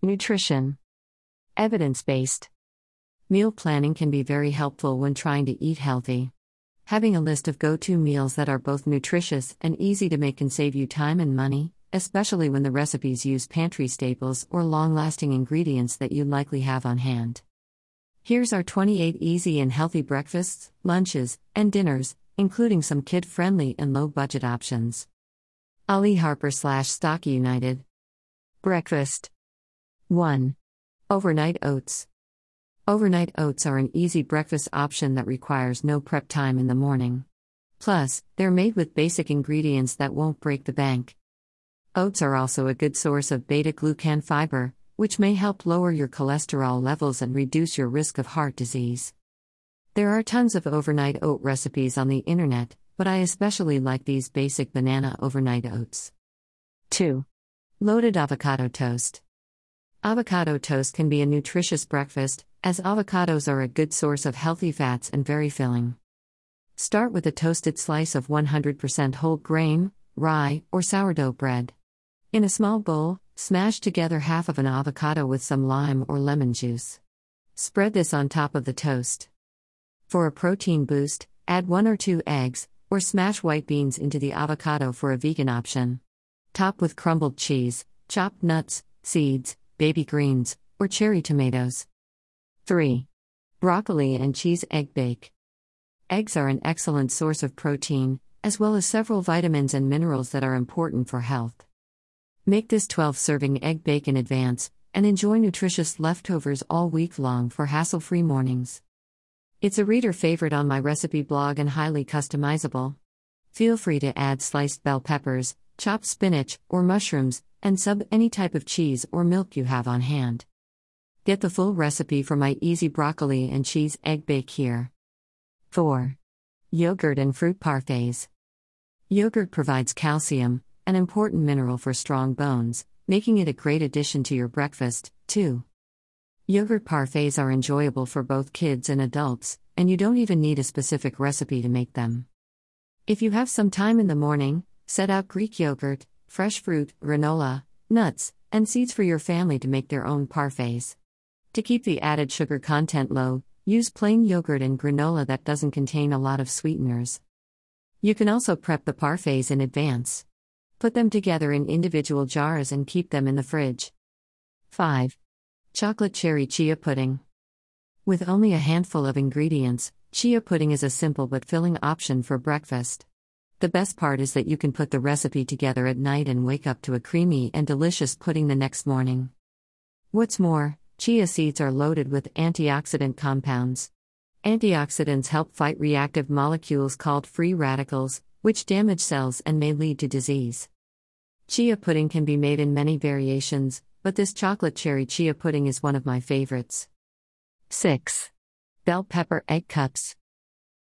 Nutrition Evidence based. Meal planning can be very helpful when trying to eat healthy. Having a list of go to meals that are both nutritious and easy to make can save you time and money, especially when the recipes use pantry staples or long lasting ingredients that you likely have on hand. Here's our 28 easy and healthy breakfasts, lunches, and dinners, including some kid friendly and low budget options. Ali Harper slash Stock United. Breakfast 1. Overnight oats. Overnight oats are an easy breakfast option that requires no prep time in the morning. Plus, they're made with basic ingredients that won't break the bank. Oats are also a good source of beta glucan fiber, which may help lower your cholesterol levels and reduce your risk of heart disease. There are tons of overnight oat recipes on the internet, but I especially like these basic banana overnight oats. 2. Loaded avocado toast. Avocado toast can be a nutritious breakfast, as avocados are a good source of healthy fats and very filling. Start with a toasted slice of 100% whole grain, rye, or sourdough bread. In a small bowl, Smash together half of an avocado with some lime or lemon juice. Spread this on top of the toast. For a protein boost, add one or two eggs, or smash white beans into the avocado for a vegan option. Top with crumbled cheese, chopped nuts, seeds, baby greens, or cherry tomatoes. 3. Broccoli and cheese egg bake. Eggs are an excellent source of protein, as well as several vitamins and minerals that are important for health. Make this 12 serving egg bake in advance, and enjoy nutritious leftovers all week long for hassle free mornings. It's a reader favorite on my recipe blog and highly customizable. Feel free to add sliced bell peppers, chopped spinach, or mushrooms, and sub any type of cheese or milk you have on hand. Get the full recipe for my easy broccoli and cheese egg bake here. 4. Yogurt and fruit parfaits. Yogurt provides calcium, an important mineral for strong bones, making it a great addition to your breakfast, too. Yogurt parfaits are enjoyable for both kids and adults, and you don't even need a specific recipe to make them. If you have some time in the morning, set out Greek yogurt, fresh fruit, granola, nuts, and seeds for your family to make their own parfaits. To keep the added sugar content low, use plain yogurt and granola that doesn't contain a lot of sweeteners. You can also prep the parfaits in advance. Put them together in individual jars and keep them in the fridge. 5. Chocolate cherry chia pudding. With only a handful of ingredients, chia pudding is a simple but filling option for breakfast. The best part is that you can put the recipe together at night and wake up to a creamy and delicious pudding the next morning. What's more, chia seeds are loaded with antioxidant compounds. Antioxidants help fight reactive molecules called free radicals, which damage cells and may lead to disease. Chia pudding can be made in many variations, but this chocolate cherry chia pudding is one of my favorites. 6. Bell pepper egg cups.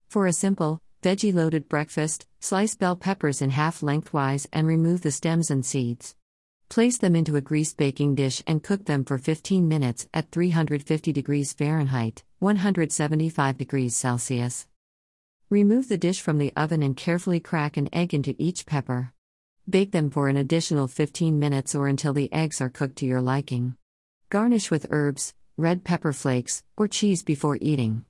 For a simple, veggie loaded breakfast, slice bell peppers in half lengthwise and remove the stems and seeds. Place them into a greased baking dish and cook them for 15 minutes at 350 degrees Fahrenheit, 175 degrees Celsius. Remove the dish from the oven and carefully crack an egg into each pepper. Bake them for an additional 15 minutes or until the eggs are cooked to your liking. Garnish with herbs, red pepper flakes, or cheese before eating.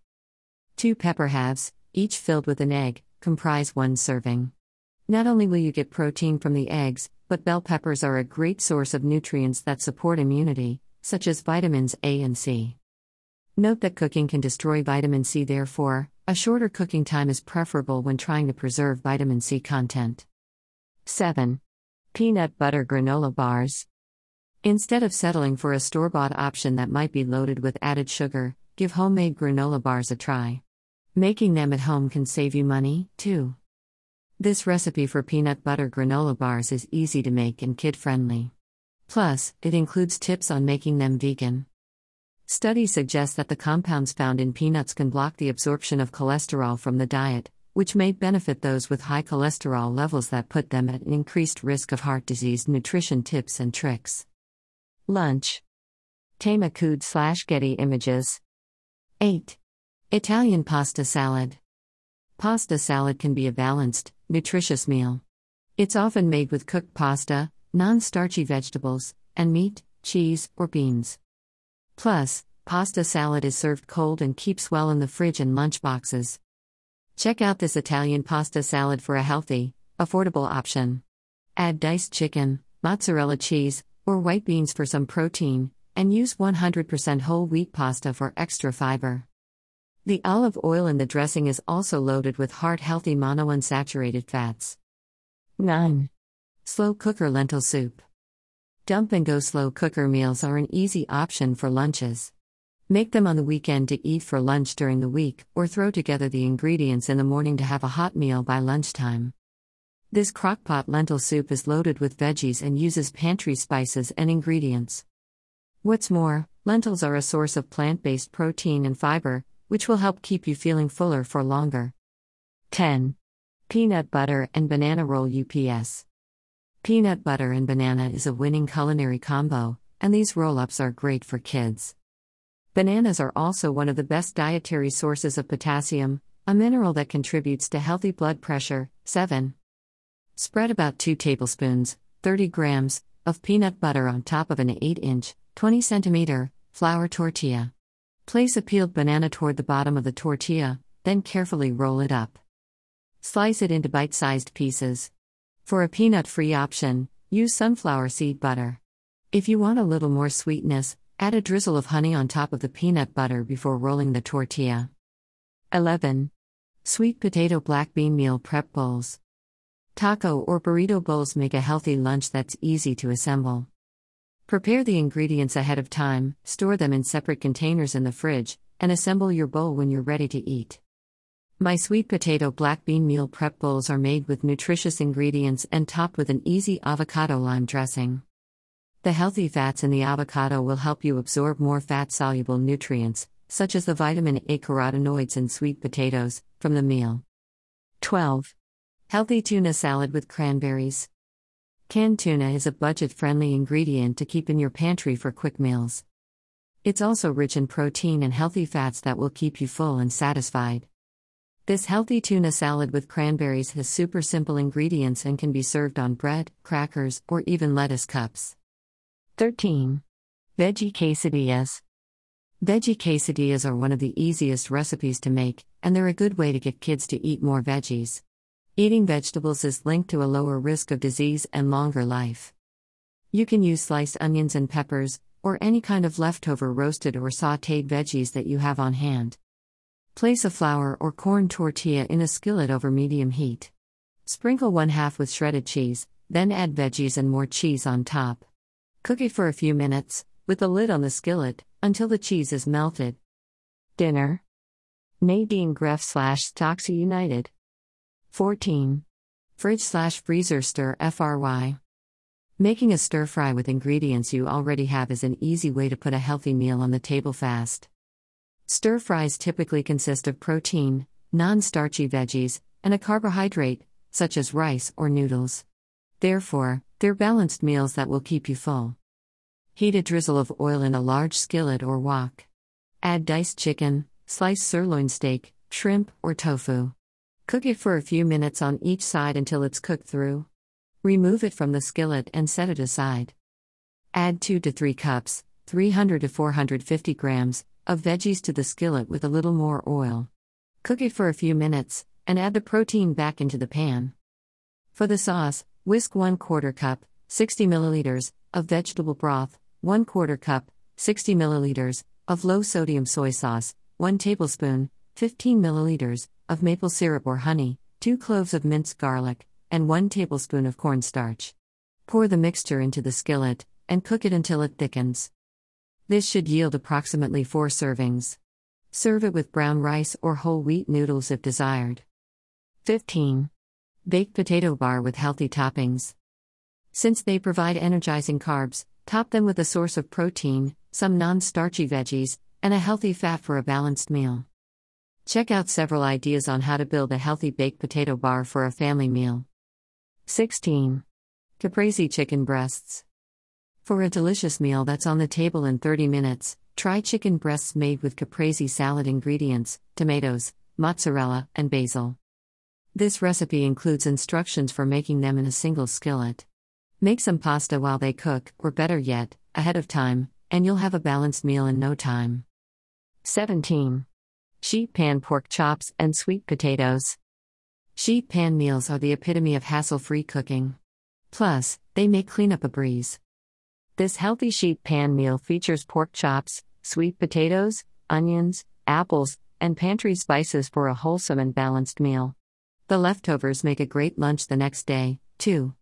Two pepper halves, each filled with an egg, comprise one serving. Not only will you get protein from the eggs, but bell peppers are a great source of nutrients that support immunity, such as vitamins A and C. Note that cooking can destroy vitamin C, therefore, a shorter cooking time is preferable when trying to preserve vitamin C content. 7. Peanut butter granola bars. Instead of settling for a store bought option that might be loaded with added sugar, give homemade granola bars a try. Making them at home can save you money, too. This recipe for peanut butter granola bars is easy to make and kid friendly. Plus, it includes tips on making them vegan. Studies suggest that the compounds found in peanuts can block the absorption of cholesterol from the diet, which may benefit those with high cholesterol levels that put them at an increased risk of heart disease. Nutrition tips and tricks. Lunch. Tamakud slash Getty Images. 8. Italian pasta salad. Pasta salad can be a balanced, nutritious meal. It's often made with cooked pasta, non starchy vegetables, and meat, cheese, or beans. Plus, pasta salad is served cold and keeps well in the fridge and lunch boxes. Check out this Italian pasta salad for a healthy, affordable option. Add diced chicken, mozzarella cheese, or white beans for some protein, and use 100% whole wheat pasta for extra fiber. The olive oil in the dressing is also loaded with heart healthy monounsaturated fats. 9. Slow cooker lentil soup. Dump and go slow cooker meals are an easy option for lunches. Make them on the weekend to eat for lunch during the week, or throw together the ingredients in the morning to have a hot meal by lunchtime. This crockpot lentil soup is loaded with veggies and uses pantry spices and ingredients. What's more, lentils are a source of plant based protein and fiber, which will help keep you feeling fuller for longer. 10. Peanut butter and banana roll UPS. Peanut butter and banana is a winning culinary combo, and these roll ups are great for kids. Bananas are also one of the best dietary sources of potassium, a mineral that contributes to healthy blood pressure. 7. Spread about 2 tablespoons, 30 grams, of peanut butter on top of an 8 inch, 20 centimeter, flour tortilla. Place a peeled banana toward the bottom of the tortilla, then carefully roll it up. Slice it into bite sized pieces. For a peanut free option, use sunflower seed butter. If you want a little more sweetness, Add a drizzle of honey on top of the peanut butter before rolling the tortilla. 11. Sweet potato black bean meal prep bowls. Taco or burrito bowls make a healthy lunch that's easy to assemble. Prepare the ingredients ahead of time, store them in separate containers in the fridge, and assemble your bowl when you're ready to eat. My sweet potato black bean meal prep bowls are made with nutritious ingredients and topped with an easy avocado lime dressing. The healthy fats in the avocado will help you absorb more fat soluble nutrients, such as the vitamin A carotenoids in sweet potatoes, from the meal. 12. Healthy tuna salad with cranberries. Canned tuna is a budget friendly ingredient to keep in your pantry for quick meals. It's also rich in protein and healthy fats that will keep you full and satisfied. This healthy tuna salad with cranberries has super simple ingredients and can be served on bread, crackers, or even lettuce cups. 13. Veggie quesadillas. Veggie quesadillas are one of the easiest recipes to make, and they're a good way to get kids to eat more veggies. Eating vegetables is linked to a lower risk of disease and longer life. You can use sliced onions and peppers, or any kind of leftover roasted or sauteed veggies that you have on hand. Place a flour or corn tortilla in a skillet over medium heat. Sprinkle one half with shredded cheese, then add veggies and more cheese on top. Cook it for a few minutes, with the lid on the skillet, until the cheese is melted. Dinner. Nadine Greeff slash Stocksy United. 14. Fridge slash freezer stir FRY. Making a stir fry with ingredients you already have is an easy way to put a healthy meal on the table fast. Stir fries typically consist of protein, non starchy veggies, and a carbohydrate, such as rice or noodles. Therefore, they're balanced meals that will keep you full. Heat a drizzle of oil in a large skillet or wok. Add diced chicken, sliced sirloin steak, shrimp, or tofu. Cook it for a few minutes on each side until it's cooked through. Remove it from the skillet and set it aside. Add 2 to 3 cups, 300 to 450 grams, of veggies to the skillet with a little more oil. Cook it for a few minutes, and add the protein back into the pan. For the sauce, Whisk 1 quarter cup, 60 milliliters, of vegetable broth, 1 quarter cup, 60 milliliters, of low sodium soy sauce, 1 tablespoon, 15 milliliters, of maple syrup or honey, 2 cloves of minced garlic, and 1 tablespoon of cornstarch. Pour the mixture into the skillet, and cook it until it thickens. This should yield approximately 4 servings. Serve it with brown rice or whole wheat noodles if desired. 15. Baked potato bar with healthy toppings. Since they provide energizing carbs, top them with a source of protein, some non starchy veggies, and a healthy fat for a balanced meal. Check out several ideas on how to build a healthy baked potato bar for a family meal. 16. Caprese chicken breasts. For a delicious meal that's on the table in 30 minutes, try chicken breasts made with caprese salad ingredients, tomatoes, mozzarella, and basil. This recipe includes instructions for making them in a single skillet. Make some pasta while they cook, or better yet, ahead of time, and you'll have a balanced meal in no time. 17. Sheet pan pork chops and sweet potatoes. Sheet pan meals are the epitome of hassle free cooking. Plus, they make cleanup a breeze. This healthy sheet pan meal features pork chops, sweet potatoes, onions, apples, and pantry spices for a wholesome and balanced meal. The leftovers make a great lunch the next day, too.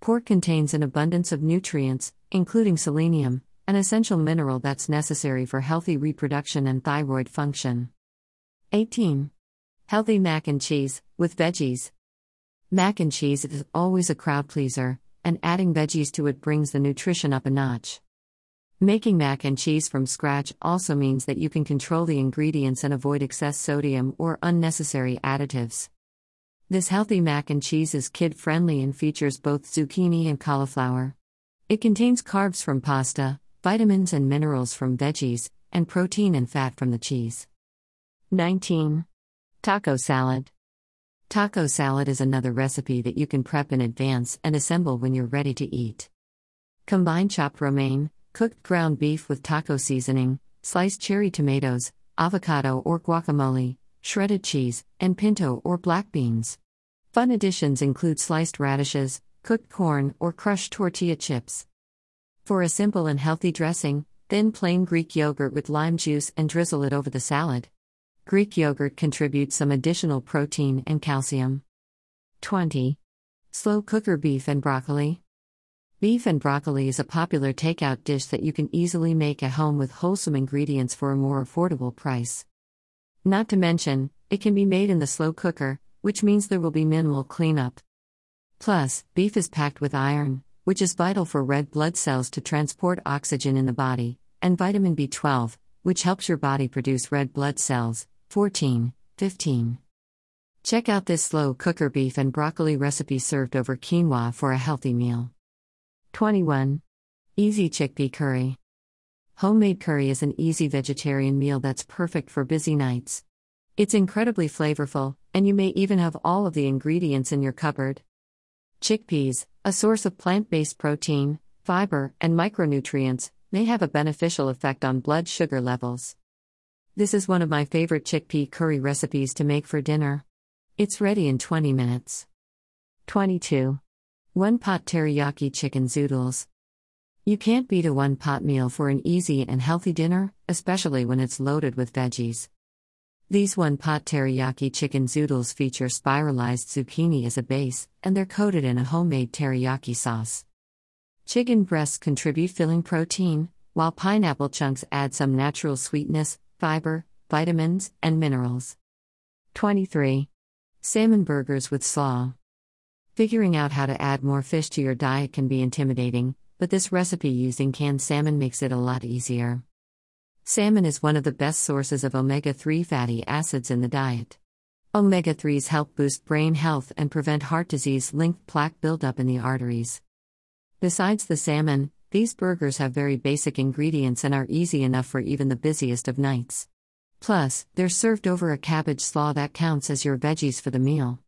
Pork contains an abundance of nutrients, including selenium, an essential mineral that's necessary for healthy reproduction and thyroid function. 18. Healthy mac and cheese, with veggies. Mac and cheese is always a crowd pleaser, and adding veggies to it brings the nutrition up a notch. Making mac and cheese from scratch also means that you can control the ingredients and avoid excess sodium or unnecessary additives. This healthy mac and cheese is kid friendly and features both zucchini and cauliflower. It contains carbs from pasta, vitamins and minerals from veggies, and protein and fat from the cheese. 19. Taco salad. Taco salad is another recipe that you can prep in advance and assemble when you're ready to eat. Combine chopped romaine, cooked ground beef with taco seasoning, sliced cherry tomatoes, avocado or guacamole, shredded cheese, and pinto or black beans. Fun additions include sliced radishes, cooked corn, or crushed tortilla chips. For a simple and healthy dressing, thin plain Greek yogurt with lime juice and drizzle it over the salad. Greek yogurt contributes some additional protein and calcium. 20. Slow cooker beef and broccoli. Beef and broccoli is a popular takeout dish that you can easily make at home with wholesome ingredients for a more affordable price. Not to mention, it can be made in the slow cooker, which means there will be minimal cleanup. Plus, beef is packed with iron, which is vital for red blood cells to transport oxygen in the body, and vitamin B12, which helps your body produce red blood cells. 14, 15. Check out this slow cooker beef and broccoli recipe served over quinoa for a healthy meal. 21. Easy chickpea curry. Homemade curry is an easy vegetarian meal that's perfect for busy nights. It's incredibly flavorful, and you may even have all of the ingredients in your cupboard. Chickpeas, a source of plant based protein, fiber, and micronutrients, may have a beneficial effect on blood sugar levels. This is one of my favorite chickpea curry recipes to make for dinner. It's ready in 20 minutes. 22. One pot teriyaki chicken zoodles. You can't beat a one pot meal for an easy and healthy dinner, especially when it's loaded with veggies. These one pot teriyaki chicken zoodles feature spiralized zucchini as a base, and they're coated in a homemade teriyaki sauce. Chicken breasts contribute filling protein, while pineapple chunks add some natural sweetness, fiber, vitamins, and minerals. 23. Salmon burgers with slaw. Figuring out how to add more fish to your diet can be intimidating, but this recipe using canned salmon makes it a lot easier. Salmon is one of the best sources of omega 3 fatty acids in the diet. Omega 3s help boost brain health and prevent heart disease linked plaque buildup in the arteries. Besides the salmon, these burgers have very basic ingredients and are easy enough for even the busiest of nights. Plus, they're served over a cabbage slaw that counts as your veggies for the meal.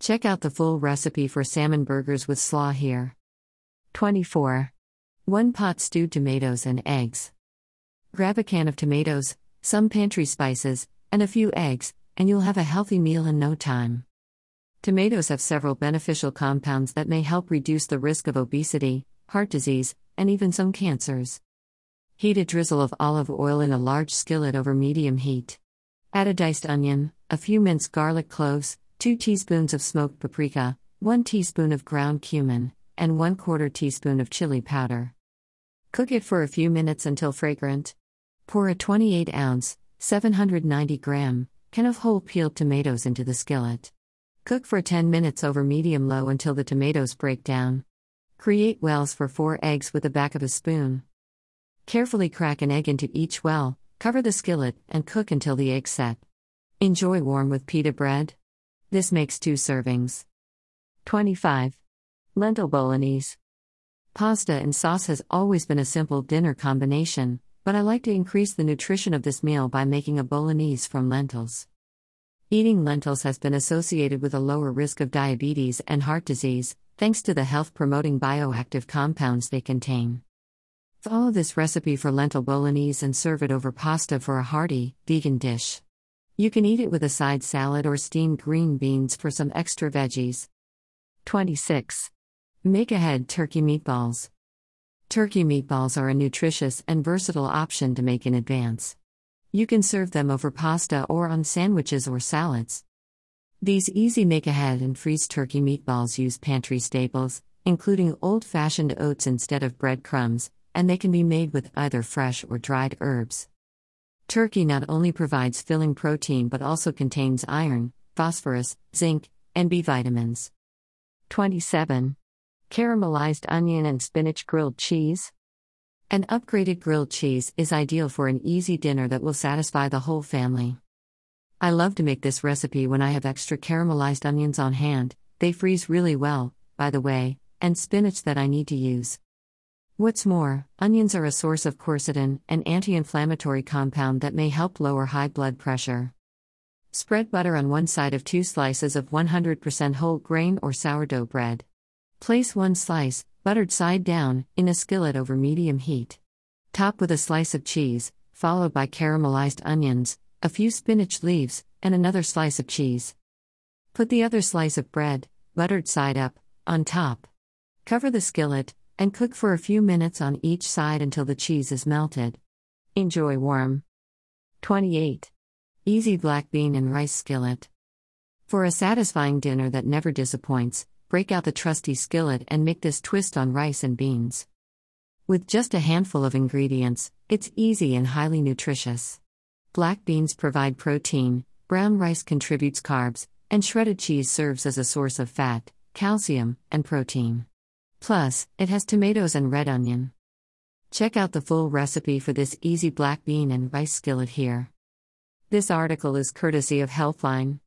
Check out the full recipe for salmon burgers with slaw here. 24. 1 pot stewed tomatoes and eggs. Grab a can of tomatoes, some pantry spices, and a few eggs, and you'll have a healthy meal in no time. Tomatoes have several beneficial compounds that may help reduce the risk of obesity, heart disease, and even some cancers. Heat a drizzle of olive oil in a large skillet over medium heat. Add a diced onion, a few minced garlic cloves, 2 teaspoons of smoked paprika, 1 teaspoon of ground cumin, and 1 quarter teaspoon of chili powder. Cook it for a few minutes until fragrant. Pour a 28 ounce, 790 gram, can of whole peeled tomatoes into the skillet. Cook for 10 minutes over medium low until the tomatoes break down. Create wells for 4 eggs with the back of a spoon. Carefully crack an egg into each well, cover the skillet, and cook until the eggs set. Enjoy warm with pita bread. This makes two servings. 25. Lentil Bolognese. Pasta and sauce has always been a simple dinner combination, but I like to increase the nutrition of this meal by making a bolognese from lentils. Eating lentils has been associated with a lower risk of diabetes and heart disease, thanks to the health promoting bioactive compounds they contain. Follow this recipe for lentil bolognese and serve it over pasta for a hearty, vegan dish. You can eat it with a side salad or steamed green beans for some extra veggies. 26. Make ahead turkey meatballs. Turkey meatballs are a nutritious and versatile option to make in advance. You can serve them over pasta or on sandwiches or salads. These easy make ahead and freeze turkey meatballs use pantry staples, including old fashioned oats instead of breadcrumbs, and they can be made with either fresh or dried herbs. Turkey not only provides filling protein but also contains iron, phosphorus, zinc, and B vitamins. 27. Caramelized onion and spinach grilled cheese. An upgraded grilled cheese is ideal for an easy dinner that will satisfy the whole family. I love to make this recipe when I have extra caramelized onions on hand, they freeze really well, by the way, and spinach that I need to use. What's more, onions are a source of quercetin, an anti inflammatory compound that may help lower high blood pressure. Spread butter on one side of two slices of 100% whole grain or sourdough bread. Place one slice, buttered side down, in a skillet over medium heat. Top with a slice of cheese, followed by caramelized onions, a few spinach leaves, and another slice of cheese. Put the other slice of bread, buttered side up, on top. Cover the skillet, and cook for a few minutes on each side until the cheese is melted. Enjoy warm. 28. Easy black bean and rice skillet. For a satisfying dinner that never disappoints, break out the trusty skillet and make this twist on rice and beans. With just a handful of ingredients, it's easy and highly nutritious. Black beans provide protein, brown rice contributes carbs, and shredded cheese serves as a source of fat, calcium, and protein. Plus, it has tomatoes and red onion. Check out the full recipe for this easy black bean and rice skillet here. This article is courtesy of Healthline.